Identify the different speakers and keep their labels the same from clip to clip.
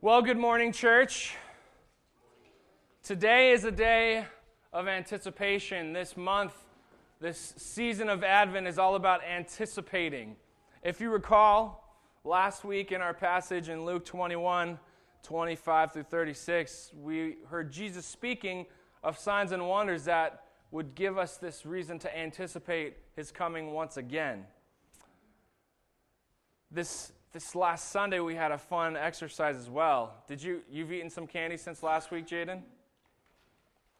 Speaker 1: Well, good morning, church. Today is a day of anticipation. This month, this season of Advent is all about anticipating. If you recall, last week in our passage in Luke 21 25 through 36, we heard Jesus speaking of signs and wonders that would give us this reason to anticipate his coming once again. This this last Sunday we had a fun exercise as well. Did you you've eaten some candy since last week, Jaden?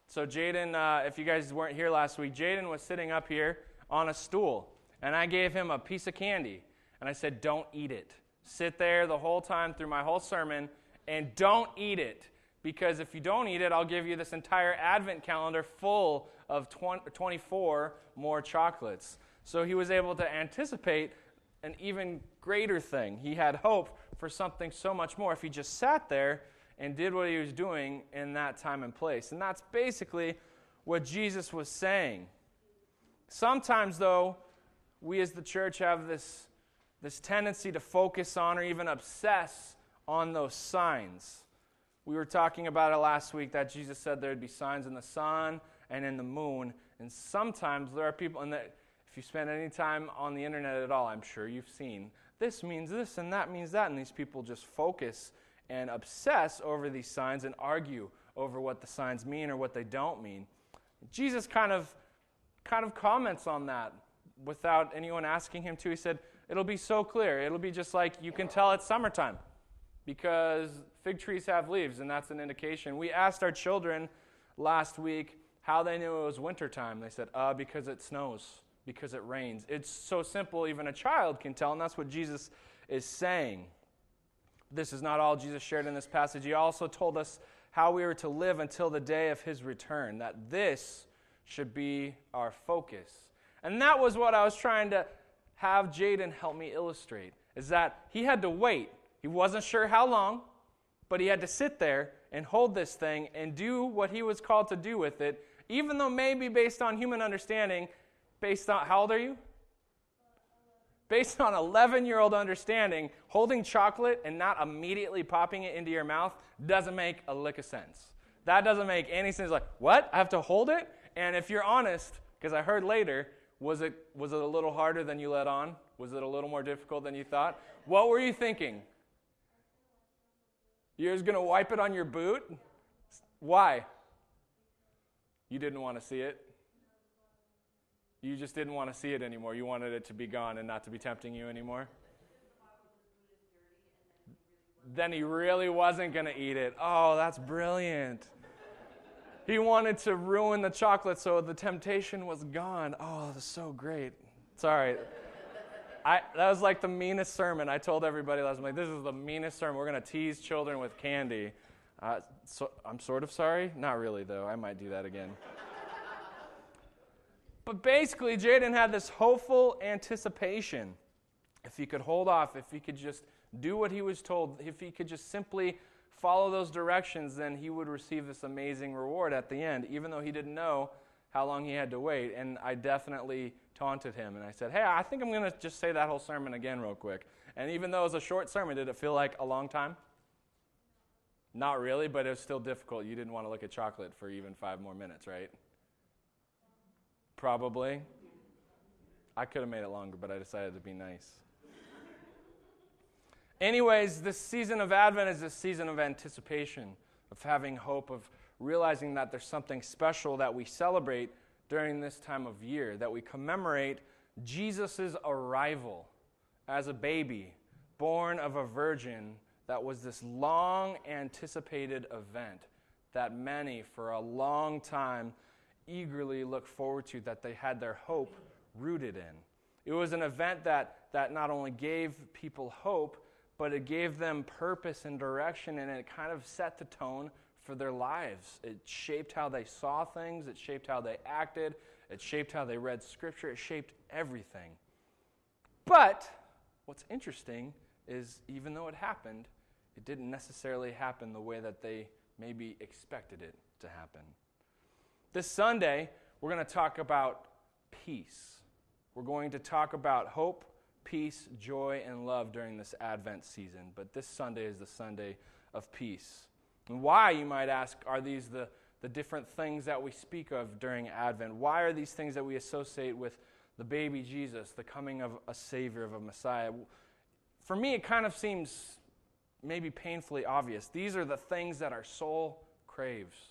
Speaker 1: So Jaden, uh, if you guys weren't here last week, Jaden was sitting up here on a stool, and I gave him a piece of candy, and I said, "Don't eat it. Sit there the whole time through my whole sermon, and don't eat it." Because if you don't eat it, I'll give you this entire advent calendar full of 20, 24 more chocolates. So he was able to anticipate an even greater thing. He had hope for something so much more if he just sat there and did what he was doing in that time and place. And that's basically what Jesus was saying. Sometimes, though, we as the church have this, this tendency to focus on or even obsess on those signs. We were talking about it last week that Jesus said there'd be signs in the sun and in the moon. And sometimes there are people, and that if you spend any time on the internet at all, I'm sure you've seen this means this and that means that. And these people just focus and obsess over these signs and argue over what the signs mean or what they don't mean. Jesus kind of kind of comments on that without anyone asking him to. He said, It'll be so clear. It'll be just like you can tell it's summertime because fig trees have leaves, and that's an indication. We asked our children last week how they knew it was wintertime. They said, uh, because it snows, because it rains. It's so simple, even a child can tell, and that's what Jesus is saying. This is not all Jesus shared in this passage. He also told us how we are to live until the day of his return, that this should be our focus. And that was what I was trying to have Jaden help me illustrate, is that he had to wait. He wasn't sure how long, but he had to sit there and hold this thing and do what he was called to do with it, even though maybe based on human understanding, based on how old are you? based on 11 year old understanding, holding chocolate and not immediately popping it into your mouth doesn't make a lick of sense. That doesn't make any sense. Like, what? I have to hold it? And if you're honest, because I heard later, was it, was it a little harder than you let on? Was it a little more difficult than you thought? What were you thinking? You're just going to wipe it on your boot? Why? You didn't want to see it. You just didn't want to see it anymore. You wanted it to be gone and not to be tempting you anymore. Then he really wasn't going to eat it. Oh, that's brilliant. He wanted to ruin the chocolate so the temptation was gone. Oh, that's so great. Sorry. I, that was like the meanest sermon. I told everybody last night, this is the meanest sermon. We're going to tease children with candy. Uh, so, I'm sort of sorry. Not really, though. I might do that again. But basically, Jaden had this hopeful anticipation. If he could hold off, if he could just do what he was told, if he could just simply follow those directions, then he would receive this amazing reward at the end, even though he didn't know how long he had to wait. And I definitely taunted him. And I said, Hey, I think I'm going to just say that whole sermon again, real quick. And even though it was a short sermon, did it feel like a long time? Not really, but it was still difficult. You didn't want to look at chocolate for even five more minutes, right? Probably. I could have made it longer, but I decided to be nice. Anyways, this season of Advent is a season of anticipation, of having hope, of realizing that there's something special that we celebrate during this time of year, that we commemorate Jesus' arrival as a baby, born of a virgin, that was this long anticipated event that many, for a long time, eagerly looked forward to, that they had their hope rooted in. It was an event that, that not only gave people hope, but it gave them purpose and direction, and it kind of set the tone for their lives. It shaped how they saw things, it shaped how they acted, it shaped how they read Scripture, it shaped everything. But what's interesting is even though it happened, it didn't necessarily happen the way that they maybe expected it to happen. This Sunday, we're going to talk about peace. We're going to talk about hope, peace, joy, and love during this Advent season. But this Sunday is the Sunday of peace. And why, you might ask, are these the, the different things that we speak of during Advent? Why are these things that we associate with the baby Jesus, the coming of a Savior, of a Messiah? For me, it kind of seems maybe painfully obvious. These are the things that our soul craves.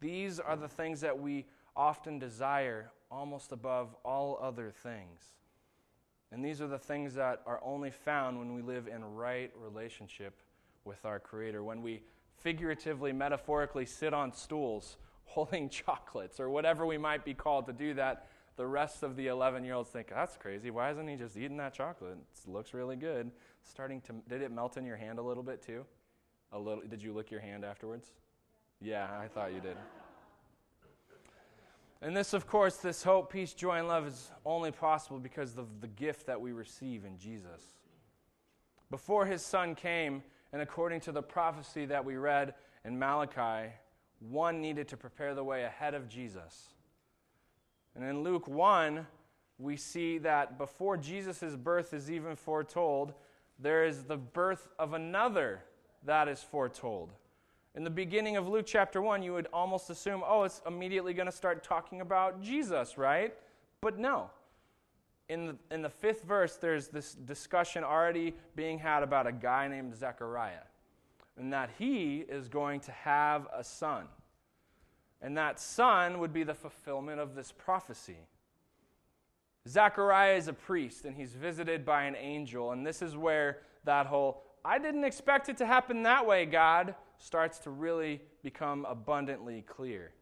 Speaker 1: These are the things that we often desire almost above all other things. And these are the things that are only found when we live in right relationship with our Creator, when we figuratively, metaphorically sit on stools holding chocolates or whatever we might be called to do that. The rest of the 11 year olds think, that's crazy. Why isn't he just eating that chocolate? It looks really good. Starting to, did it melt in your hand a little bit too? A little, did you lick your hand afterwards? Yeah, I thought you did. And this, of course, this hope, peace, joy, and love is only possible because of the gift that we receive in Jesus. Before his son came, and according to the prophecy that we read in Malachi, one needed to prepare the way ahead of Jesus. And in Luke 1, we see that before Jesus' birth is even foretold, there is the birth of another that is foretold. In the beginning of Luke chapter 1, you would almost assume, oh, it's immediately going to start talking about Jesus, right? But no. In the, in the fifth verse, there's this discussion already being had about a guy named Zechariah, and that he is going to have a son. And that son would be the fulfillment of this prophecy. Zechariah is a priest, and he's visited by an angel, and this is where that whole, I didn't expect it to happen that way, God starts to really become abundantly clear.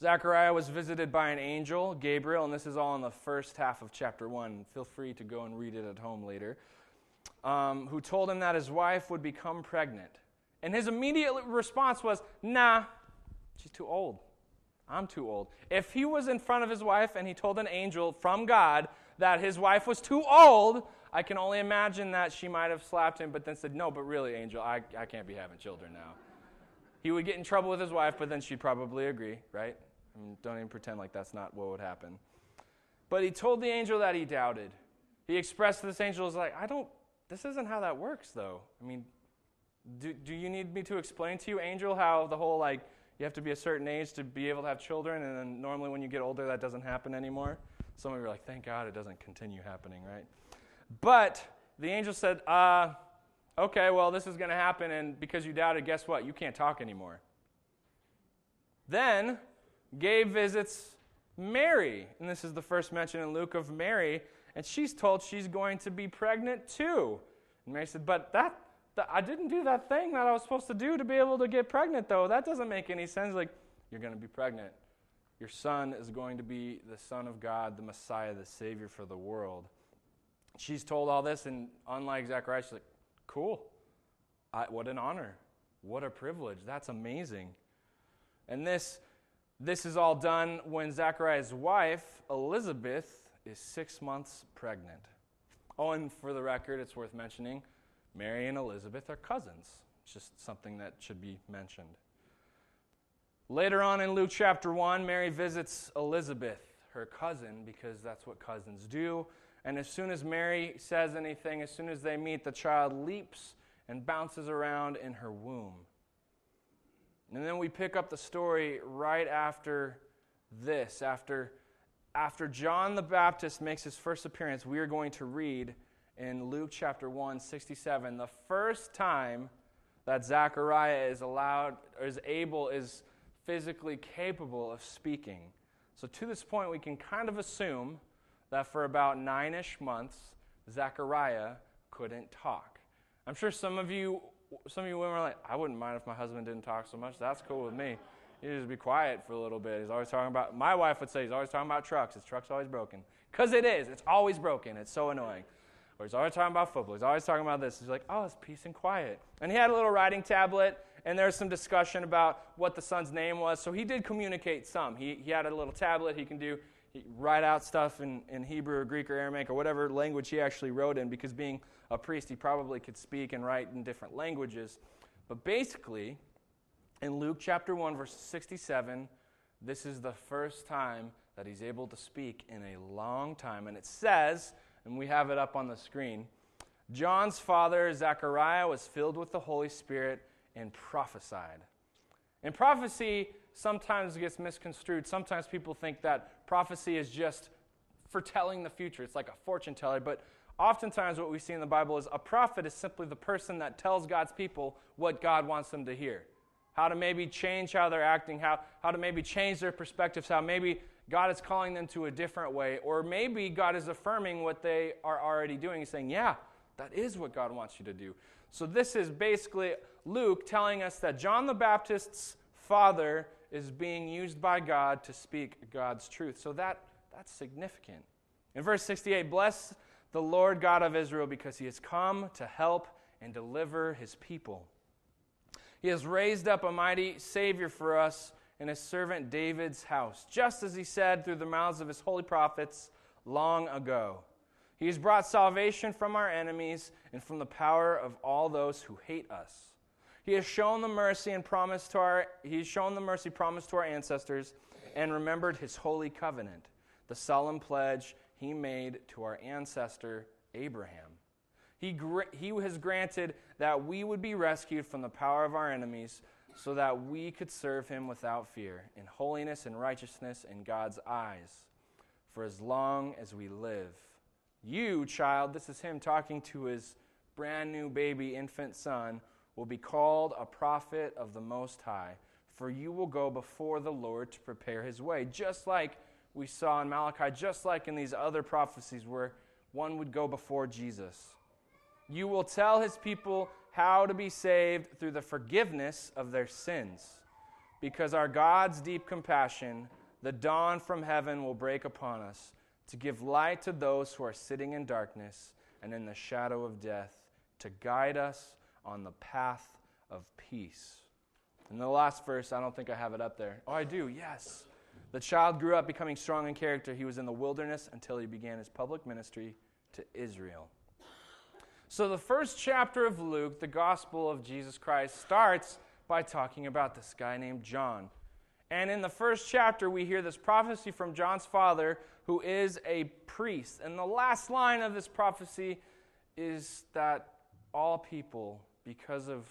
Speaker 1: Zechariah was visited by an angel, Gabriel, and this is all in the first half of chapter 1. Feel free to go and read it at home later. Um, who told him that his wife would become pregnant. And his immediate response was, Nah, she's too old. I'm too old. If he was in front of his wife and he told an angel from God that his wife was too old, I can only imagine that she might have slapped him, but then said, No, but really, Angel, I, I can't be having children now. He would get in trouble with his wife, but then she'd probably agree, right? I mean, don't even pretend like that's not what would happen. But he told the angel that he doubted. He expressed to this angel, was like, I don't, this isn't how that works, though. I mean, do, do you need me to explain to you, angel, how the whole, like, you have to be a certain age to be able to have children, and then normally when you get older, that doesn't happen anymore? Some of you are like, thank God it doesn't continue happening, right? But the angel said, uh, okay, well, this is going to happen, and because you doubted, guess what? You can't talk anymore. Then Gabe visits Mary, and this is the first mention in Luke of Mary, and she's told she's going to be pregnant too. And Mary said, But that, that I didn't do that thing that I was supposed to do to be able to get pregnant, though. That doesn't make any sense. Like, you're going to be pregnant. Your son is going to be the Son of God, the Messiah, the Savior for the world she's told all this, and unlike Zechariah, she's like, cool. I, what an honor. What a privilege. That's amazing. And this, this is all done when Zechariah's wife, Elizabeth, is six months pregnant. Oh, and for the record, it's worth mentioning Mary and Elizabeth are cousins. It's just something that should be mentioned. Later on in Luke chapter 1, Mary visits Elizabeth, her cousin, because that's what cousins do. And as soon as Mary says anything, as soon as they meet, the child leaps and bounces around in her womb. And then we pick up the story right after this. After, after John the Baptist makes his first appearance, we are going to read in Luke chapter 1, 67, the first time that Zechariah is allowed, or is able, is physically capable of speaking. So to this point, we can kind of assume that for about nine ish months, Zechariah couldn't talk. I'm sure some of you, some of you women are like, I wouldn't mind if my husband didn't talk so much. That's cool with me. You just be quiet for a little bit. He's always talking about, my wife would say, he's always talking about trucks. His truck's always broken. Because it is. It's always broken. It's so annoying. Or he's always talking about football. He's always talking about this. He's like, oh, it's peace and quiet. And he had a little writing tablet, and there's some discussion about what the son's name was. So he did communicate some. He, he had a little tablet he can do he write out stuff in, in Hebrew or Greek or Aramaic or whatever language he actually wrote in, because being a priest, he probably could speak and write in different languages. But basically, in Luke chapter 1, verse 67, this is the first time that he's able to speak in a long time. And it says, and we have it up on the screen, John's father, Zechariah, was filled with the Holy Spirit and prophesied. And prophecy sometimes it gets misconstrued. Sometimes people think that prophecy is just foretelling the future, it's like a fortune teller. But oftentimes, what we see in the Bible is a prophet is simply the person that tells God's people what God wants them to hear. How to maybe change how they're acting, how, how to maybe change their perspectives, how maybe God is calling them to a different way, or maybe God is affirming what they are already doing. Saying, Yeah, that is what God wants you to do. So, this is basically Luke telling us that John the Baptist's father is being used by God to speak God's truth. So, that, that's significant. In verse 68, bless the Lord God of Israel because he has come to help and deliver his people. He has raised up a mighty Savior for us in his servant David's house, just as he said through the mouths of his holy prophets long ago. He has brought salvation from our enemies and from the power of all those who hate us. He has shown the mercy and promise to our he has shown the mercy promised to our ancestors and remembered his holy covenant, the solemn pledge he made to our ancestor Abraham. He, he has granted that we would be rescued from the power of our enemies so that we could serve him without fear, in holiness and righteousness in God's eyes, for as long as we live. You, child, this is him talking to his brand new baby infant son, will be called a prophet of the Most High, for you will go before the Lord to prepare his way, just like we saw in Malachi, just like in these other prophecies where one would go before Jesus. You will tell his people how to be saved through the forgiveness of their sins. Because our God's deep compassion, the dawn from heaven will break upon us to give light to those who are sitting in darkness and in the shadow of death, to guide us on the path of peace. In the last verse, I don't think I have it up there. Oh, I do, yes. The child grew up becoming strong in character. He was in the wilderness until he began his public ministry to Israel. So, the first chapter of Luke, the gospel of Jesus Christ, starts by talking about this guy named John. And in the first chapter, we hear this prophecy from John's father, who is a priest. And the last line of this prophecy is that all people, because of,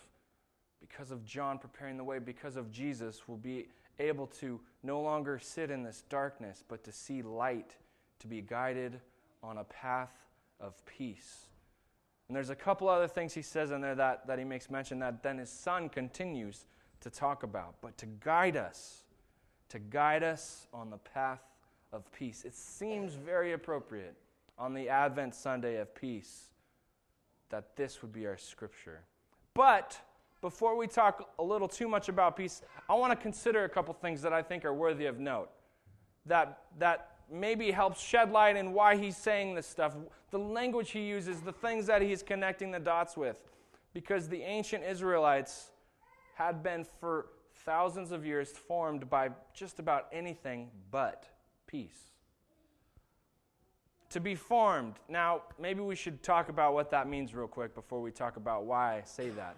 Speaker 1: because of John preparing the way, because of Jesus, will be able to no longer sit in this darkness, but to see light, to be guided on a path of peace. And there's a couple other things he says in there that, that he makes mention that then his son continues to talk about. But to guide us, to guide us on the path of peace. It seems very appropriate on the Advent Sunday of peace that this would be our scripture. But before we talk a little too much about peace, I want to consider a couple things that I think are worthy of note. That, that maybe helps shed light in why he's saying this stuff, the language he uses, the things that he's connecting the dots with. Because the ancient Israelites had been for thousands of years formed by just about anything but peace. To be formed. Now, maybe we should talk about what that means real quick before we talk about why I say that.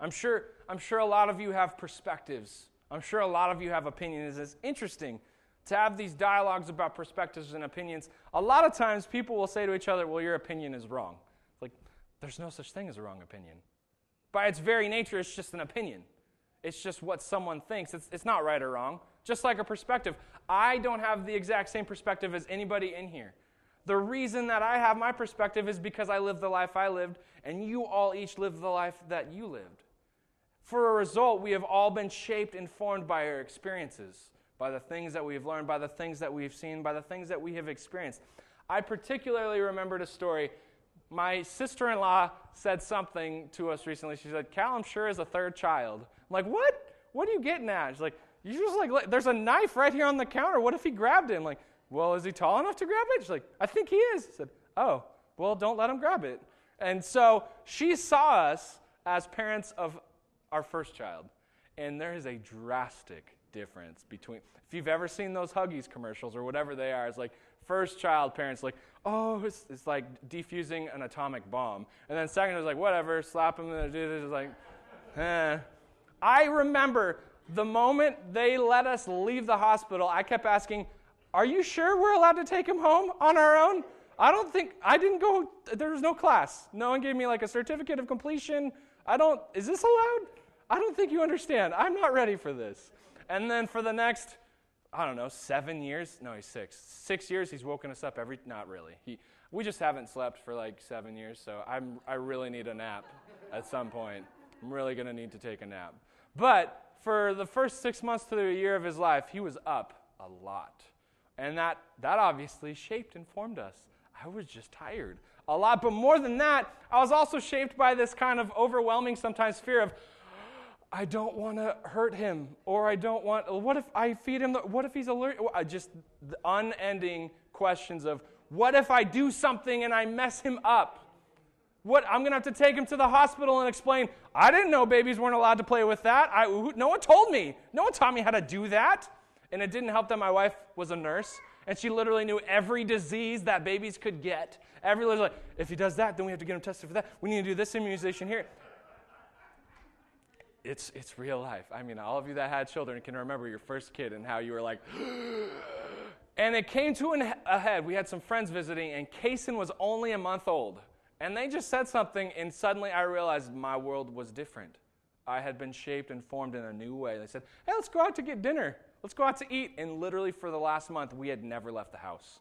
Speaker 1: I'm sure, I'm sure a lot of you have perspectives. I'm sure a lot of you have opinions. It's interesting to have these dialogues about perspectives and opinions, a lot of times people will say to each other, Well, your opinion is wrong. Like, there's no such thing as a wrong opinion. By its very nature, it's just an opinion. It's just what someone thinks. It's, it's not right or wrong. Just like a perspective. I don't have the exact same perspective as anybody in here. The reason that I have my perspective is because I lived the life I lived, and you all each lived the life that you lived. For a result, we have all been shaped and formed by our experiences by the things that we've learned, by the things that we've seen, by the things that we have experienced. I particularly remembered a story. My sister in law said something to us recently. She said, Cal, I'm sure, is a third child. Like, what? What are you getting at? She's like, you just like, there's a knife right here on the counter. What if he grabbed it? I'm like, well, is he tall enough to grab it? She's like, I think he is. I said, oh, well, don't let him grab it. And so she saw us as parents of our first child. And there is a drastic difference between if you've ever seen those Huggies commercials or whatever they are, it's like first child parents like, oh, it's, it's like defusing an atomic bomb, and then second is like whatever, slap him, and do this, it's like, eh. I remember the moment they let us leave the hospital, I kept asking, are you sure we're allowed to take him home on our own? I don't think, I didn't go, there was no class. No one gave me like a certificate of completion. I don't, is this allowed? I don't think you understand. I'm not ready for this. And then for the next, I don't know, seven years, no, he's six. Six years, he's woken us up every, not really. He, we just haven't slept for like seven years, so I'm, I really need a nap at some point. I'm really going to need to take a nap. But for the first six months to the year of his life, he was up a lot. And that, that obviously shaped and formed us. I was just tired a lot. But more than that, I was also shaped by this kind of overwhelming, sometimes fear of, I don't want to hurt him, or I don't want, what if I feed him, what if he's allergic? Just the unending questions of, what if I do something and I mess him up? What, I'm going to have to take him to the hospital and explain, I didn't know babies weren't allowed to play with that. I, no one told me. No one taught me how to do that. And it didn't help that my wife was a nurse and she literally knew every disease that babies could get. Every like, if he does that, then we have to get him tested for that. We need to do this immunization here. It's, it's real life. I mean, all of you that had children can remember your first kid and how you were like, and it came to an, a head. We had some friends visiting, and Kason was only a month old. And they just said something, and suddenly I realized my world was different. I had been shaped and formed in a new way. They said, Hey, let's go out to get dinner. Let's go out to eat. And literally for the last month, we had never left the house.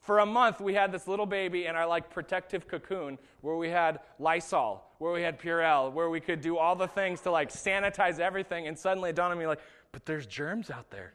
Speaker 1: For a month, we had this little baby in our like protective cocoon where we had Lysol, where we had Purell, where we could do all the things to like sanitize everything. And suddenly it dawned on me like, but there's germs out there.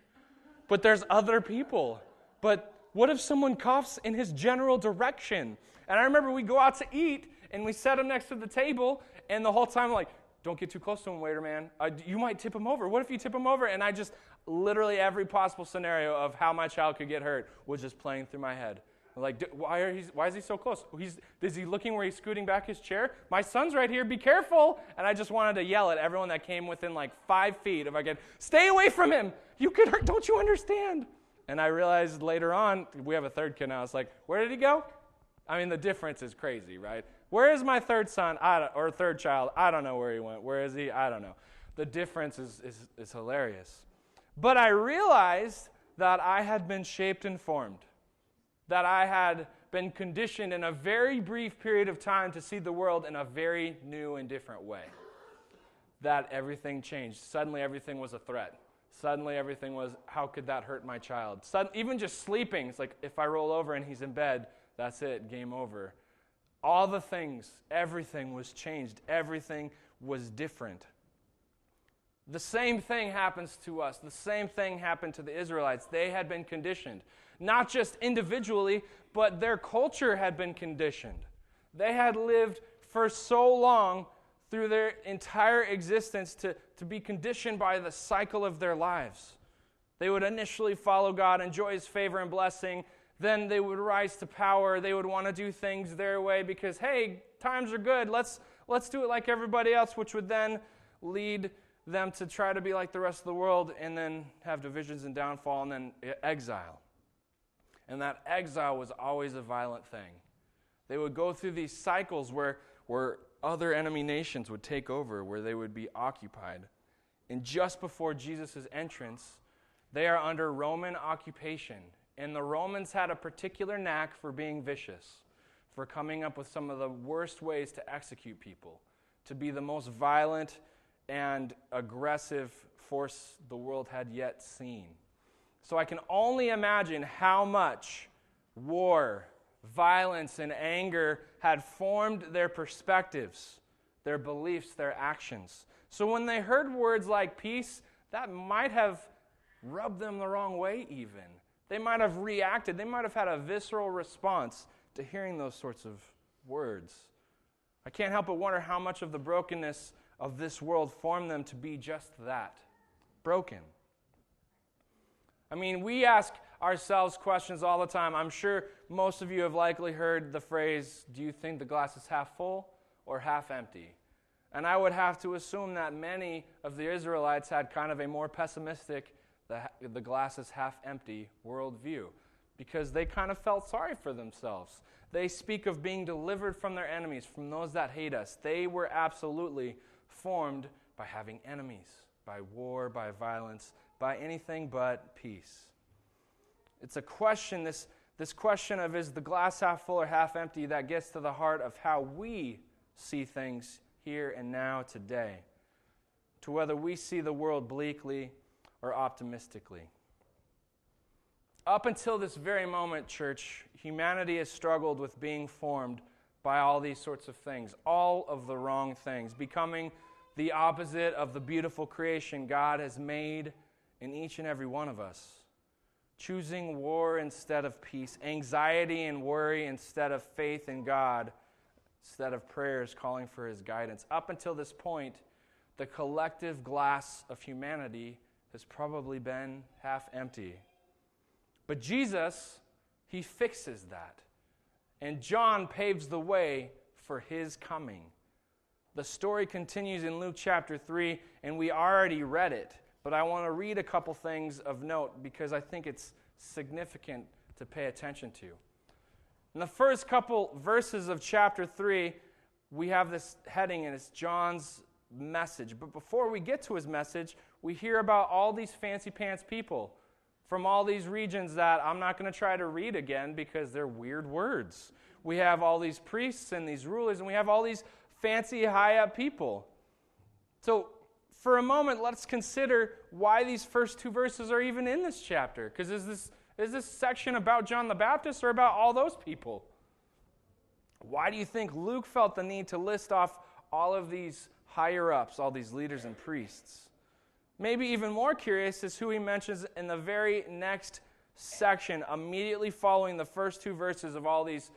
Speaker 1: But there's other people. But what if someone coughs in his general direction? And I remember we go out to eat and we set him next to the table, and the whole time, like, don't get too close to him, waiter man. Uh, you might tip him over. What if you tip him over? And I just, literally every possible scenario of how my child could get hurt was just playing through my head. Like, why, are he, why is he so close? He's, is he looking where he's scooting back his chair? My son's right here, be careful. And I just wanted to yell at everyone that came within like five feet if I could, stay away from him. You could hurt, don't you understand? And I realized later on, we have a third kid now. It's like, where did he go? I mean, the difference is crazy, right? Where is my third son or third child? I don't know where he went. Where is he? I don't know. The difference is, is, is hilarious. But I realized that I had been shaped and formed, that I had been conditioned in a very brief period of time to see the world in a very new and different way. That everything changed. Suddenly, everything was a threat. Suddenly, everything was, how could that hurt my child? Sudden, even just sleeping, it's like if I roll over and he's in bed, that's it, game over. All the things, everything was changed. Everything was different. The same thing happens to us. The same thing happened to the Israelites. They had been conditioned, not just individually, but their culture had been conditioned. They had lived for so long through their entire existence to, to be conditioned by the cycle of their lives. They would initially follow God, enjoy His favor and blessing. Then they would rise to power. They would want to do things their way because, hey, times are good. Let's, let's do it like everybody else, which would then lead them to try to be like the rest of the world and then have divisions and downfall and then exile. And that exile was always a violent thing. They would go through these cycles where, where other enemy nations would take over, where they would be occupied. And just before Jesus' entrance, they are under Roman occupation. And the Romans had a particular knack for being vicious, for coming up with some of the worst ways to execute people, to be the most violent and aggressive force the world had yet seen. So I can only imagine how much war, violence, and anger had formed their perspectives, their beliefs, their actions. So when they heard words like peace, that might have rubbed them the wrong way, even. They might have reacted, they might have had a visceral response to hearing those sorts of words. I can't help but wonder how much of the brokenness of this world formed them to be just that broken. I mean, we ask ourselves questions all the time. I'm sure most of you have likely heard the phrase, Do you think the glass is half full or half empty? And I would have to assume that many of the Israelites had kind of a more pessimistic, the, the glass is half empty worldview because they kind of felt sorry for themselves. They speak of being delivered from their enemies, from those that hate us. They were absolutely formed by having enemies, by war, by violence, by anything but peace. It's a question, this, This question of is the glass half full or half empty that gets to the heart of how we see things here and now today, to whether we see the world bleakly or optimistically. Up until this very moment, church, humanity has struggled with being formed by all these sorts of things, all of the wrong things, becoming the opposite of the beautiful creation God has made in each and every one of us. Choosing war instead of peace, anxiety and worry instead of faith in God, instead of prayers calling for His guidance. Up until this point, the collective glass of humanity has probably been half empty. But Jesus, He fixes that. And John paves the way for His coming. The story continues in Luke chapter 3, and we already read it but I want to read a couple things of note because I think it's significant to pay attention to. In the first couple verses of chapter 3, we have this heading, and it's John's message. But before we get to his message, we hear about all these fancy pants people from all these regions that I'm not going to try to read again because they're weird words. We have all these priests and these rulers, and we have all these fancy, high up people. So for a moment, let's consider why these first two verses are even in this chapter. Because is this, is this section about John the Baptist or about all those people? Why do you think Luke felt the need to list off all of these higher ups, all these leaders and priests? Maybe even more curious is who he mentions in the very next section, immediately following the first two verses of all these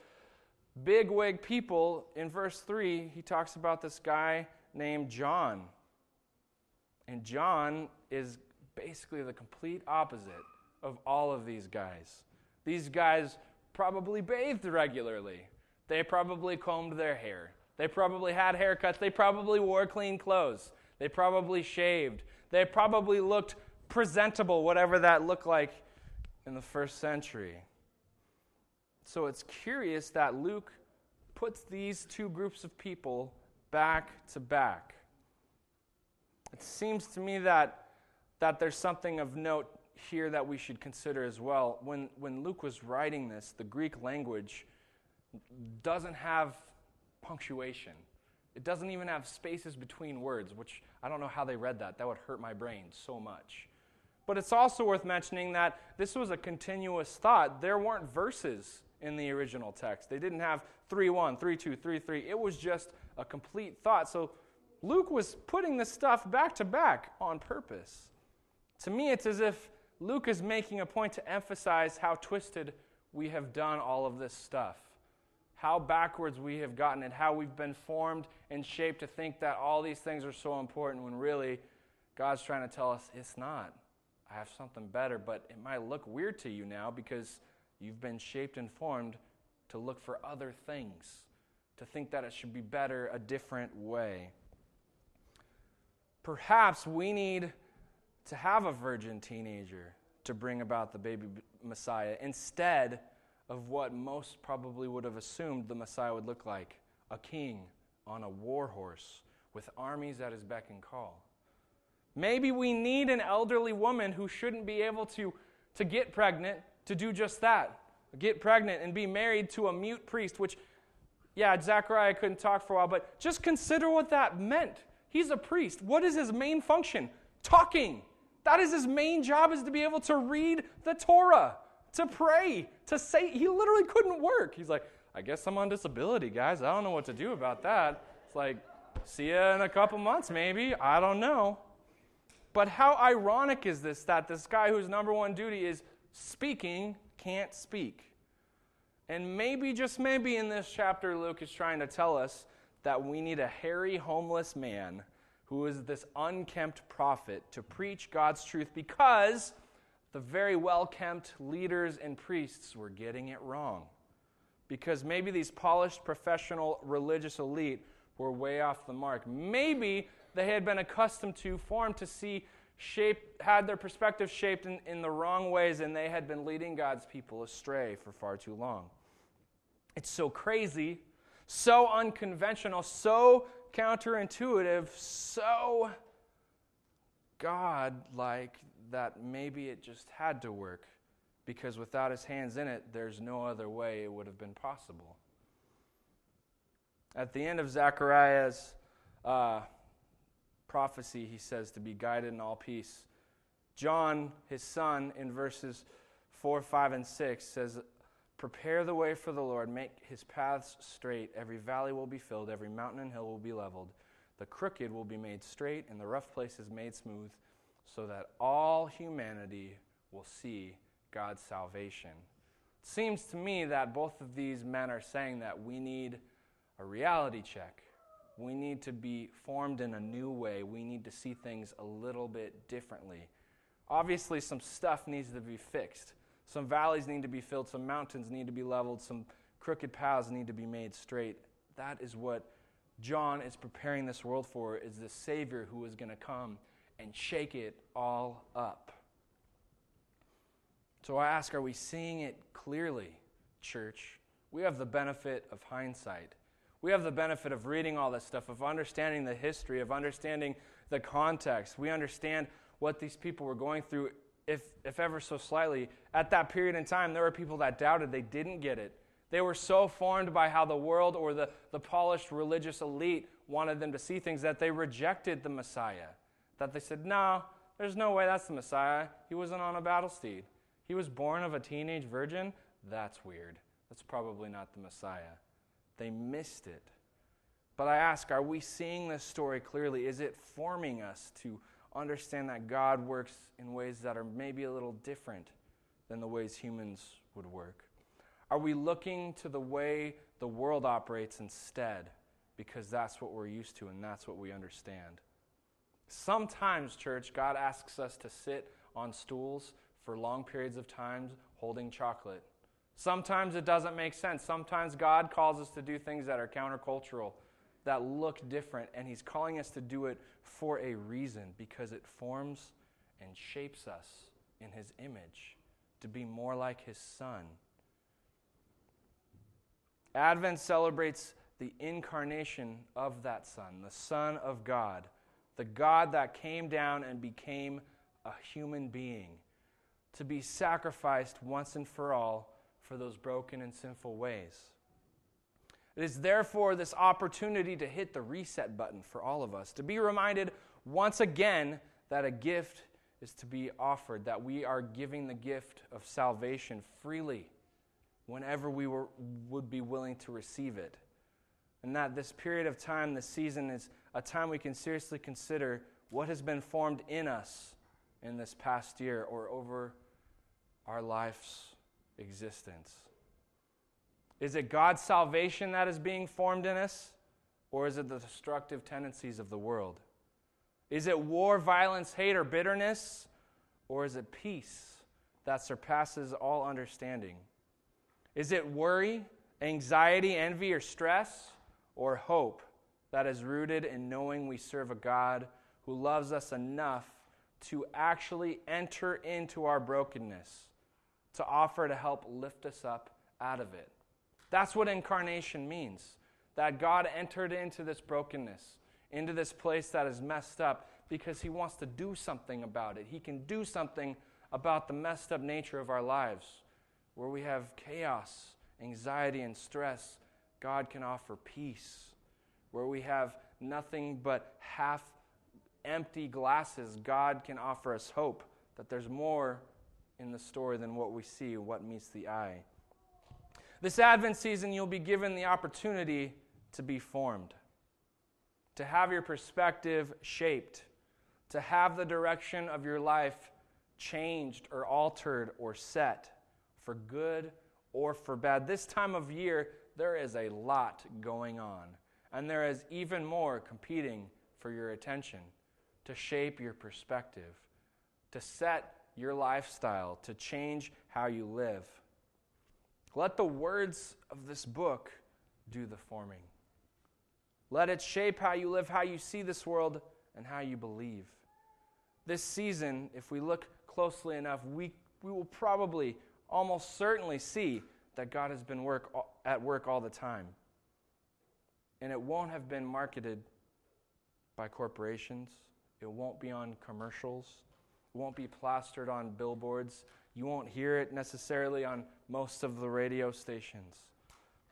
Speaker 1: big wig people. In verse 3, he talks about this guy named John. And John is basically the complete opposite of all of these guys. These guys probably bathed regularly. They probably combed their hair. They probably had haircuts. They probably wore clean clothes. They probably shaved. They probably looked presentable, whatever that looked like in the first century. So it's curious that Luke puts these two groups of people back to back. It seems to me that, that there's something of note here that we should consider as well. When, when Luke was writing this, the Greek language doesn't have punctuation. It doesn't even have spaces between words, which I don't know how they read that. That would hurt my brain so much. But it's also worth mentioning that this was a continuous thought. There weren't verses in the original text. They didn't have 3 1, 3 2, 3 3. It was just a complete thought. So Luke was putting this stuff back to back on purpose. To me, it's as if Luke is making a point to emphasize how twisted we have done all of this stuff, how backwards we have gotten, and how we've been formed and shaped to think that all these things are so important when really God's trying to tell us it's not. I have something better, but it might look weird to you now because you've been shaped and formed to look for other things, to think that it should be better a different way. Perhaps we need to have a virgin teenager to bring about the baby Messiah instead of what most probably would have assumed the Messiah would look like a king on a war horse with armies at his beck and call. Maybe we need an elderly woman who shouldn't be able to, to get pregnant to do just that get pregnant and be married to a mute priest, which, yeah, Zechariah couldn't talk for a while, but just consider what that meant. He's a priest. What is his main function? Talking. That is his main job is to be able to read the Torah, to pray, to say he literally couldn't work. He's like, I guess I'm on disability, guys. I don't know what to do about that. It's like, see you in a couple months, maybe. I don't know. But how ironic is this that this guy whose number one duty is speaking can't speak? And maybe, just maybe in this chapter, Luke is trying to tell us that we need a hairy, homeless man who is this unkempt prophet to preach God's truth because the very well kempt leaders and priests were getting it wrong. Because maybe these polished professional religious elite were way off the mark. Maybe they had been accustomed to, formed to see, shaped, had their perspective shaped in, in the wrong ways, and they had been leading God's people astray for far too long. It's so crazy so unconventional, so counterintuitive, so God like that maybe it just had to work because without his hands in it, there's no other way it would have been possible. At the end of Zechariah's uh, prophecy, he says to be guided in all peace. John, his son, in verses 4, 5, and 6 says, Prepare the way for the Lord, make his paths straight. Every valley will be filled, every mountain and hill will be leveled. The crooked will be made straight, and the rough places made smooth, so that all humanity will see God's salvation. It seems to me that both of these men are saying that we need a reality check. We need to be formed in a new way. We need to see things a little bit differently. Obviously, some stuff needs to be fixed. Some valleys need to be filled, some mountains need to be leveled, some crooked paths need to be made straight. That is what John is preparing this world for is the savior who is going to come and shake it all up. So I ask, are we seeing it clearly, church? We have the benefit of hindsight. We have the benefit of reading all this stuff, of understanding the history, of understanding the context. We understand what these people were going through, if, if ever so slightly. At that period in time, there were people that doubted, they didn't get it. They were so formed by how the world or the, the polished religious elite wanted them to see things that they rejected the Messiah. That they said, No, there's no way that's the Messiah. He wasn't on a battle steed. He was born of a teenage virgin? That's weird. That's probably not the Messiah. They missed it. But I ask, are we seeing this story clearly? Is it forming us to understand that God works in ways that are maybe a little different than the ways humans would work? Are we looking to the way the world operates instead because that's what we're used to and that's what we understand? Sometimes, church, God asks us to sit on stools for long periods of time holding chocolate. Sometimes it doesn't make sense. Sometimes God calls us to do things that are countercultural, that look different, and He's calling us to do it for a reason because it forms and shapes us in His image to be more like His Son. Advent celebrates the incarnation of that Son, the Son of God, the God that came down and became a human being to be sacrificed once and for all for those broken and sinful ways. It is therefore this opportunity to hit the reset button for all of us, to be reminded once again that a gift is to be offered, that we are giving the gift of salvation freely whenever we were, would be willing to receive it. And that this period of time, this season, is a time we can seriously consider what has been formed in us in this past year or over our life's existence. Is it God's salvation that is being formed in us, or is it the destructive tendencies of the world? Is it war, violence, hate, or bitterness, or is it peace that surpasses all understanding? Is it worry, anxiety, envy, or stress, or hope that is rooted in knowing we serve a God who loves us enough to actually enter into our brokenness, to offer to help lift us up out of it? That's what incarnation means. That God entered into this brokenness, into this place that is messed up, because He wants to do something about it. He can do something about the messed up nature of our lives where we have chaos, anxiety, and stress, God can offer peace. Where we have nothing but half empty glasses, God can offer us hope that there's more in the story than what we see, what meets the eye. This Advent season, you'll be given the opportunity to be formed, to have your perspective shaped, to have the direction of your life changed or altered or set for good or for bad. This time of year, there is a lot going on, and there is even more competing for your attention to shape your perspective, to set your lifestyle, to change how you live. Let the words of this book do the forming. Let it shape how you live, how you see this world, and how you believe. This season, if we look closely enough, we, we will probably almost certainly see that God has been work, at work all the time. And it won't have been marketed by corporations, it won't be on commercials, it won't be plastered on billboards You won't hear it necessarily on most of the radio stations.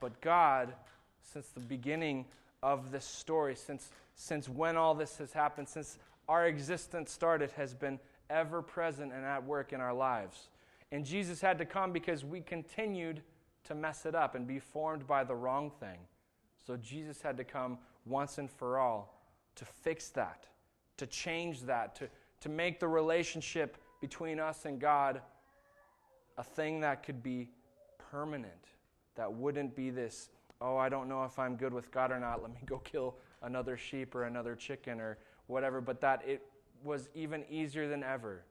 Speaker 1: But God, since the beginning of this story, since, since when all this has happened, since our existence started, has been ever present and at work in our lives. And Jesus had to come because we continued to mess it up and be formed by the wrong thing. So Jesus had to come once and for all to fix that, to change that, to, to make the relationship between us and God a thing that could be permanent, that wouldn't be this, oh, I don't know if I'm good with God or not, let me go kill another sheep or another chicken or whatever, but that it was even easier than ever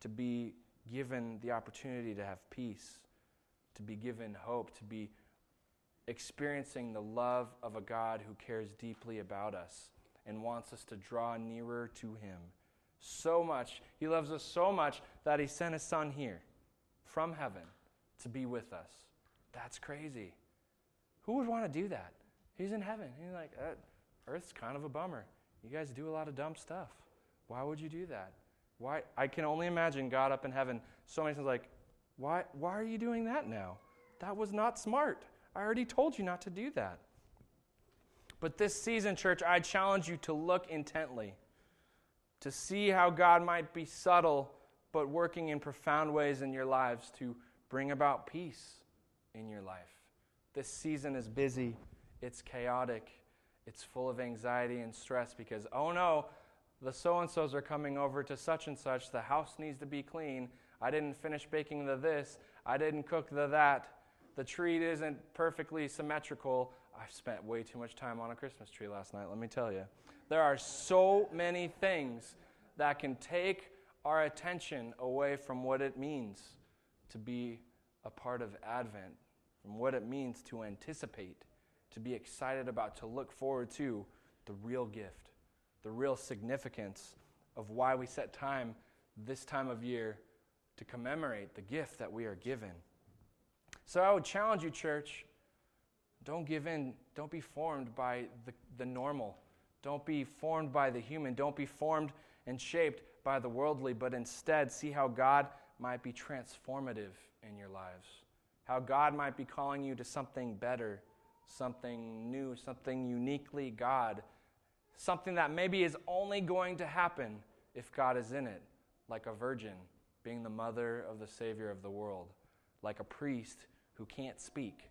Speaker 1: to be given the opportunity to have peace, to be given hope, to be experiencing the love of a God who cares deeply about us and wants us to draw nearer to Him. So much. He loves us so much that He sent His Son here from heaven to be with us. That's crazy. Who would want to do that? He's in heaven. He's like, uh, Earth's kind of a bummer. You guys do a lot of dumb stuff. Why would you do that? Why? I can only imagine God up in heaven so many times like, why, why are you doing that now? That was not smart. I already told you not to do that. But this season, church, I challenge you to look intently, to see how God might be subtle, but working in profound ways in your lives to bring about peace in your life. This season is busy, it's chaotic, it's full of anxiety and stress because, oh no, the so and so's are coming over to such and such, the house needs to be clean. I didn't finish baking the this, I didn't cook the that, the tree isn't perfectly symmetrical. I've spent way too much time on a Christmas tree last night, let me tell you. There are so many things that can take our attention away from what it means to be a part of Advent, from what it means to anticipate, to be excited about, to look forward to the real gift, the real significance of why we set time this time of year to commemorate the gift that we are given. So I would challenge you, church, don't give in. Don't be formed by the, the normal. Don't be formed by the human. Don't be formed and shaped by the worldly, but instead see how God might be transformative in your lives. How God might be calling you to something better, something new, something uniquely God, something that maybe is only going to happen if God is in it, like a virgin being the mother of the Savior of the world, like a priest who can't speak,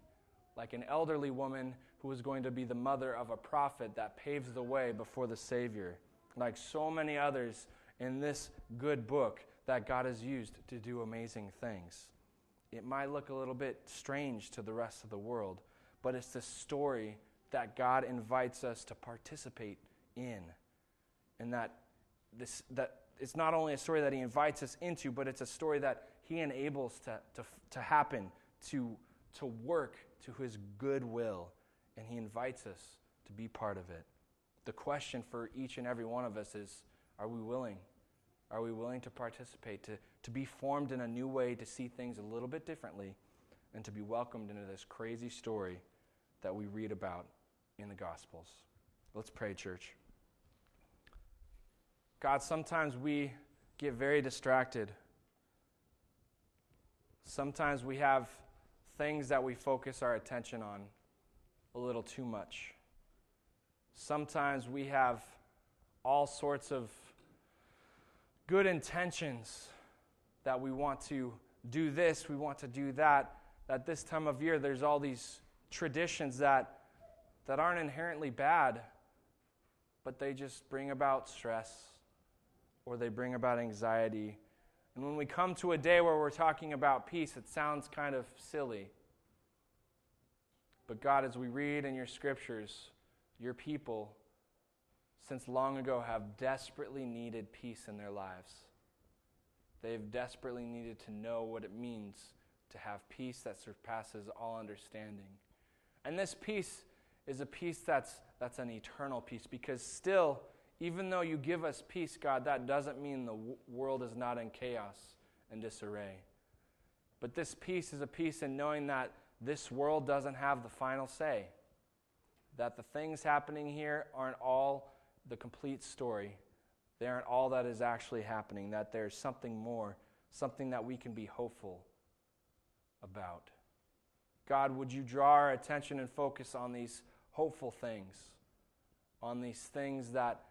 Speaker 1: like an elderly woman who is going to be the mother of a prophet that paves the way before the Savior, like so many others in this good book that God has used to do amazing things. It might look a little bit strange to the rest of the world, but it's the story that God invites us to participate in. And that this that it's not only a story that he invites us into, but it's a story that he enables to, to, to happen, to, to work to his good will, and he invites us to be part of it. The question for each and every one of us is are we willing? Are we willing to participate, to, to be formed in a new way, to see things a little bit differently, and to be welcomed into this crazy story that we read about in the Gospels? Let's pray, church. God, sometimes we get very distracted. Sometimes we have things that we focus our attention on a little too much. Sometimes we have all sorts of good intentions that we want to do this, we want to do that. At this time of year, there's all these traditions that, that aren't inherently bad, but they just bring about stress or they bring about anxiety and when we come to a day where we're talking about peace, it sounds kind of silly. But God, as we read in your scriptures, your people, since long ago, have desperately needed peace in their lives. They've desperately needed to know what it means to have peace that surpasses all understanding. And this peace is a peace that's, that's an eternal peace because still, even though you give us peace, God, that doesn't mean the world is not in chaos and disarray. But this peace is a peace in knowing that this world doesn't have the final say, that the things happening here aren't all the complete story. They aren't all that is actually happening, that there's something more something that we can be hopeful about. God, would you draw our attention and focus on these hopeful things, on these things that,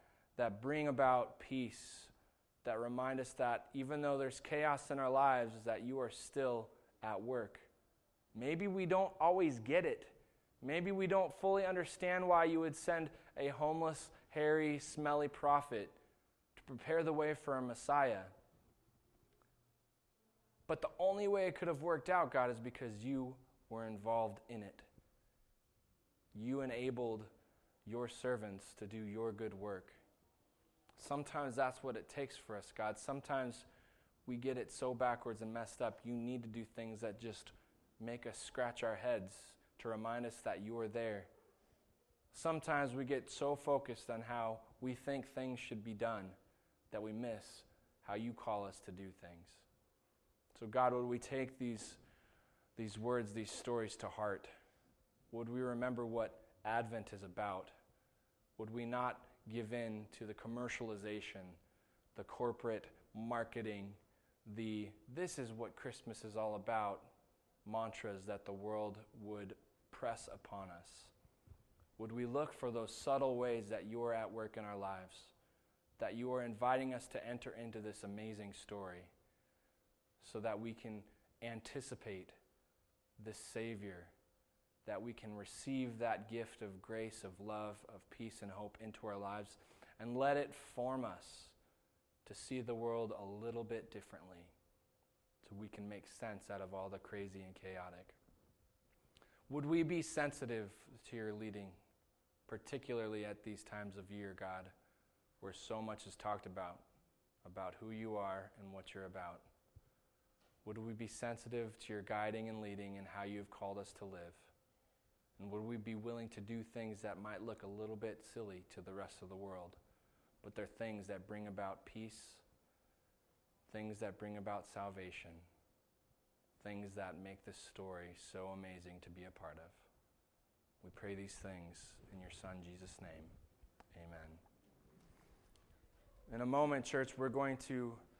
Speaker 1: that bring about peace, that remind us that even though there's chaos in our lives, that you are still at work. Maybe we don't always get it. Maybe we don't fully understand why you would send a homeless, hairy, smelly prophet to prepare the way for a Messiah. But the only way it could have worked out, God, is because you were involved in it. You enabled your servants to do your good work. Sometimes that's what it takes for us, God. Sometimes we get it so backwards and messed up. You need to do things that just make us scratch our heads to remind us that you are there. Sometimes we get so focused on how we think things should be done that we miss how you call us to do things. So, God, would we take these, these words, these stories to heart? Would we remember what Advent is about? Would we not give in to the commercialization, the corporate marketing, the this is what Christmas is all about mantras that the world would press upon us? Would we look for those subtle ways that you are at work in our lives, that you are inviting us to enter into this amazing story? so that we can anticipate this Savior, that we can receive that gift of grace, of love, of peace, and hope into our lives, and let it form us to see the world a little bit differently so we can make sense out of all the crazy and chaotic. Would we be sensitive to your leading, particularly at these times of year, God, where so much is talked about, about who you are and what you're about? Would we be sensitive to your guiding and leading and how you've called us to live? And would we be willing to do things that might look a little bit silly to the rest of the world, but they're things that bring about peace, things that bring about salvation, things that make this story so amazing to be a part of? We pray these things in your Son, Jesus' name. Amen. In a moment, church, we're going to